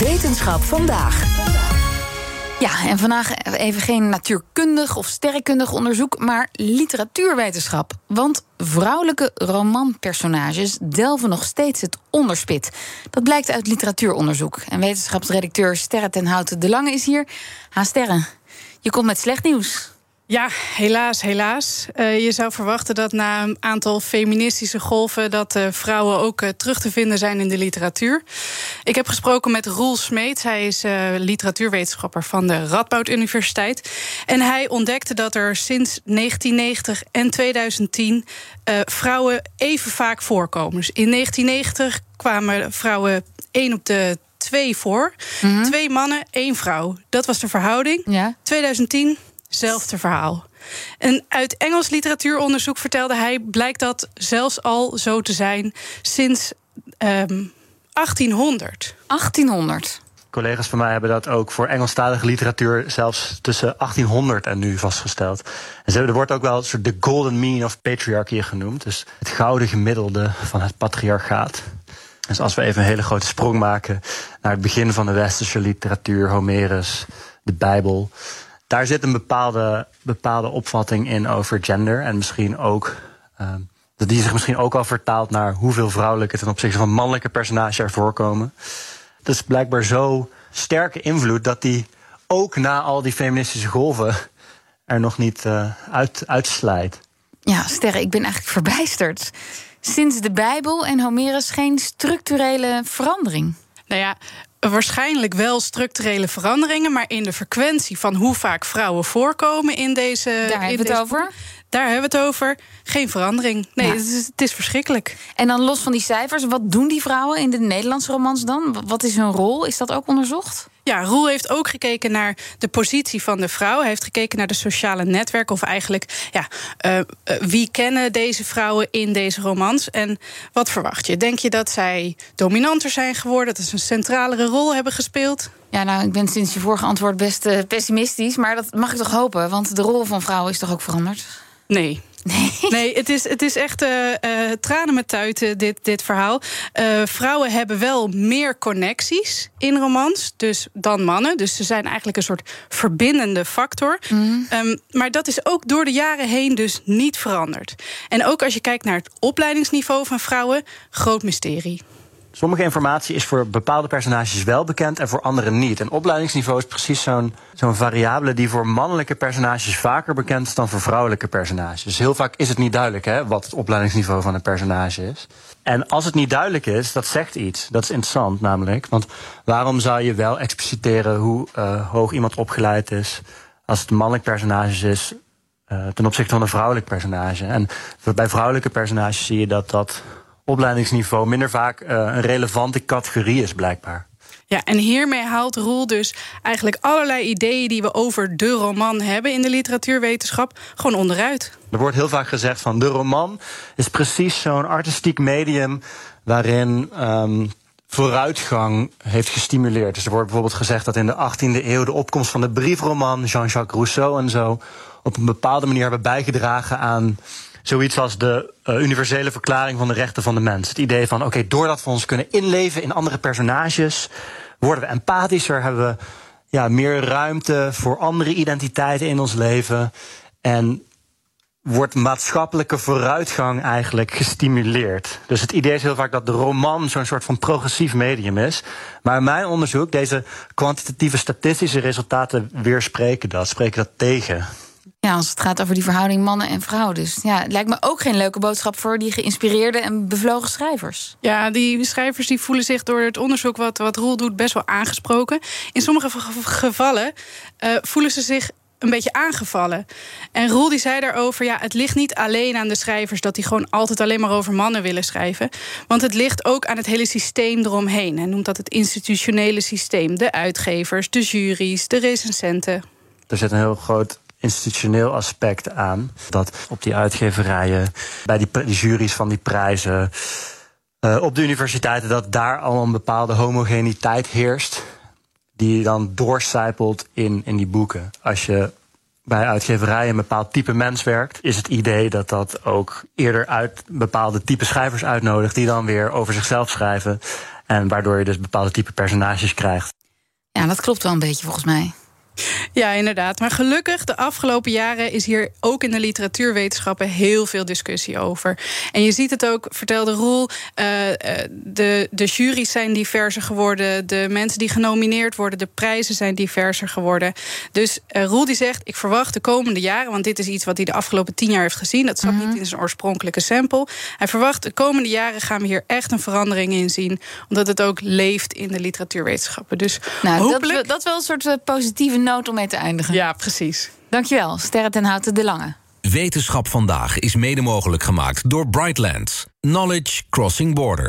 Wetenschap vandaag. Ja, en vandaag even geen natuurkundig of sterrenkundig onderzoek, maar literatuurwetenschap. Want vrouwelijke romanpersonages delven nog steeds het onderspit. Dat blijkt uit literatuuronderzoek. En wetenschapsredacteur Sterre ten Houten de Lange is hier. Ha, Sterre, je komt met slecht nieuws. Ja, helaas, helaas. Uh, je zou verwachten dat na een aantal feministische golven... dat uh, vrouwen ook uh, terug te vinden zijn in de literatuur. Ik heb gesproken met Roel Smeets. Hij is literatuurwetenschapper van de Radboud Universiteit. En hij ontdekte dat er sinds 1990 en 2010... vrouwen even vaak voorkomen. Dus in 1990 kwamen vrouwen één op de twee voor. Mm -hmm. Twee mannen, één vrouw. Dat was de verhouding. Ja. 2010... Zelfde verhaal. En uit Engels literatuuronderzoek vertelde hij, blijkt dat zelfs al zo te zijn sinds um, 1800. 1800. Collega's van mij hebben dat ook voor Engelstalige literatuur zelfs tussen 1800 en nu vastgesteld. En er wordt ook wel een soort de golden mean of patriarchy genoemd. Dus het gouden gemiddelde van het patriarchaat. Dus als we even een hele grote sprong maken naar het begin van de westerse literatuur, Homerus, de Bijbel daar zit een bepaalde, bepaalde opvatting in over gender. En misschien ook. Uh, die zich misschien ook al vertaalt naar hoeveel vrouwelijke ten opzichte van mannelijke personages er voorkomen. Dat is blijkbaar zo sterke invloed dat die ook na al die feministische golven er nog niet uh, uit, uitslijt. Ja, Sterre, ik ben eigenlijk verbijsterd. Sinds de Bijbel en Homerus geen structurele verandering. Nou ja, waarschijnlijk wel structurele veranderingen, maar in de frequentie van hoe vaak vrouwen voorkomen in deze. Daar hebben we het over. Daar hebben we het over. Geen verandering. Nee, ja. het, is, het, is, verschrikkelijk. En dan los van die cijfers, wat doen die vrouwen in de Nederlandse romans dan? Wat is hun rol? Is dat ook onderzocht? Ja, Roel heeft ook gekeken naar de positie van de vrouw. Hij heeft gekeken naar de sociale netwerken. Of eigenlijk, ja, uh, wie kennen deze vrouwen in deze romans? En wat verwacht je? Denk je dat zij dominanter zijn geworden? Dat ze een centralere rol hebben gespeeld? Ja, nou, ik ben sinds je vorige antwoord best uh, pessimistisch. Maar dat mag ik toch hopen? Want de rol van vrouwen is toch ook veranderd? Nee, Nee, nee het, is, het is echt uh, uh, tranen met tuiten, dit, dit verhaal. Uh, vrouwen hebben wel meer connecties in romans dus dan mannen. Dus ze zijn eigenlijk een soort verbindende factor. Mm. Um, maar dat is ook door de jaren heen dus niet veranderd. En ook als je kijkt naar het opleidingsniveau van vrouwen, groot mysterie. Sommige informatie is voor bepaalde personages wel bekend en voor anderen niet. En opleidingsniveau is precies zo'n zo'n variabele die voor mannelijke personages vaker bekend is dan voor vrouwelijke personages. Dus heel vaak is het niet duidelijk hè, wat het opleidingsniveau van een personage is. En als het niet duidelijk is, dat zegt iets. Dat is interessant namelijk. Want waarom zou je wel expliciteren hoe uh, hoog iemand opgeleid is als het een mannelijk personage is uh, ten opzichte van een vrouwelijk personage? En bij vrouwelijke personages zie je dat dat opleidingsniveau minder vaak uh, een relevante categorie is, blijkbaar. Ja, en hiermee haalt Roel dus eigenlijk allerlei ideeën die we over de roman hebben in de literatuurwetenschap gewoon onderuit. Er wordt heel vaak gezegd van de roman is precies zo'n artistiek medium waarin um, vooruitgang heeft gestimuleerd. Dus er wordt bijvoorbeeld gezegd dat in de 18e eeuw de opkomst van de briefroman, Jean-Jacques Rousseau en zo, op een bepaalde manier hebben bijgedragen aan zoiets als de uh, universele verklaring van de rechten van de mens. Het idee van, oké, okay, doordat we ons kunnen inleven in andere personages, worden we empathischer, hebben we ja, meer ruimte voor andere identiteiten in ons leven. En wordt maatschappelijke vooruitgang eigenlijk gestimuleerd. Dus het idee is heel vaak dat de roman zo'n soort van progressief medium is. Maar in mijn onderzoek, deze kwantitatieve statistische resultaten weerspreken dat, spreken dat tegen. Ja, als het gaat over die verhouding mannen en vrouwen. Dus ja, het lijkt me ook geen leuke boodschap voor die geïnspireerde en bevlogen schrijvers. Ja, die schrijvers die voelen zich door het onderzoek wat, wat Roel doet best wel aangesproken. In sommige gevallen uh, voelen ze zich een beetje aangevallen. En Roel die zei daarover: ja, het ligt niet alleen aan de schrijvers dat die gewoon altijd alleen maar over mannen willen schrijven. Want het ligt ook aan het hele systeem eromheen. Hij noemt dat het institutionele systeem: de uitgevers, de juries, de recensenten. Er zit een heel groot institutioneel aspect aan. Dat op die uitgeverijen, bij die, juries van die prijzen, uh, op de universiteiten, dat daar al een bepaalde homogeniteit heerst. Die dan doorcijpelt in, in die boeken. Als je bij uitgeverijen een bepaald type mens werkt, is het idee dat dat ook eerder uit bepaalde type schrijvers uitnodigt, die dan weer over zichzelf schrijven. En waardoor je dus bepaalde type personages krijgt. Ja, dat klopt wel een beetje volgens mij. Ja, inderdaad. Maar gelukkig, de afgelopen jaren is hier ook in de literatuurwetenschappen heel veel discussie over. En je ziet het ook, vertelde Roel, uh, de, de jury's zijn diverser geworden. De mensen die genomineerd worden, de prijzen zijn diverser geworden. Dus uh, Roel die zegt, ik verwacht de komende jaren, want dit is iets wat hij de afgelopen tien jaar heeft gezien. Dat zat mm -hmm. niet in zijn oorspronkelijke sample. Hij verwacht de komende jaren gaan we hier echt een verandering in zien. Omdat het ook leeft in de literatuurwetenschappen. Dus nou, hopelijk... dat, dat wel een soort positieve noot om mee te eindigen. Ja, precies. Dankjewel, Sterre ten Houten de Lange. Wetenschap vandaag is mede mogelijk gemaakt door Brightlands. Knowledge Crossing Border.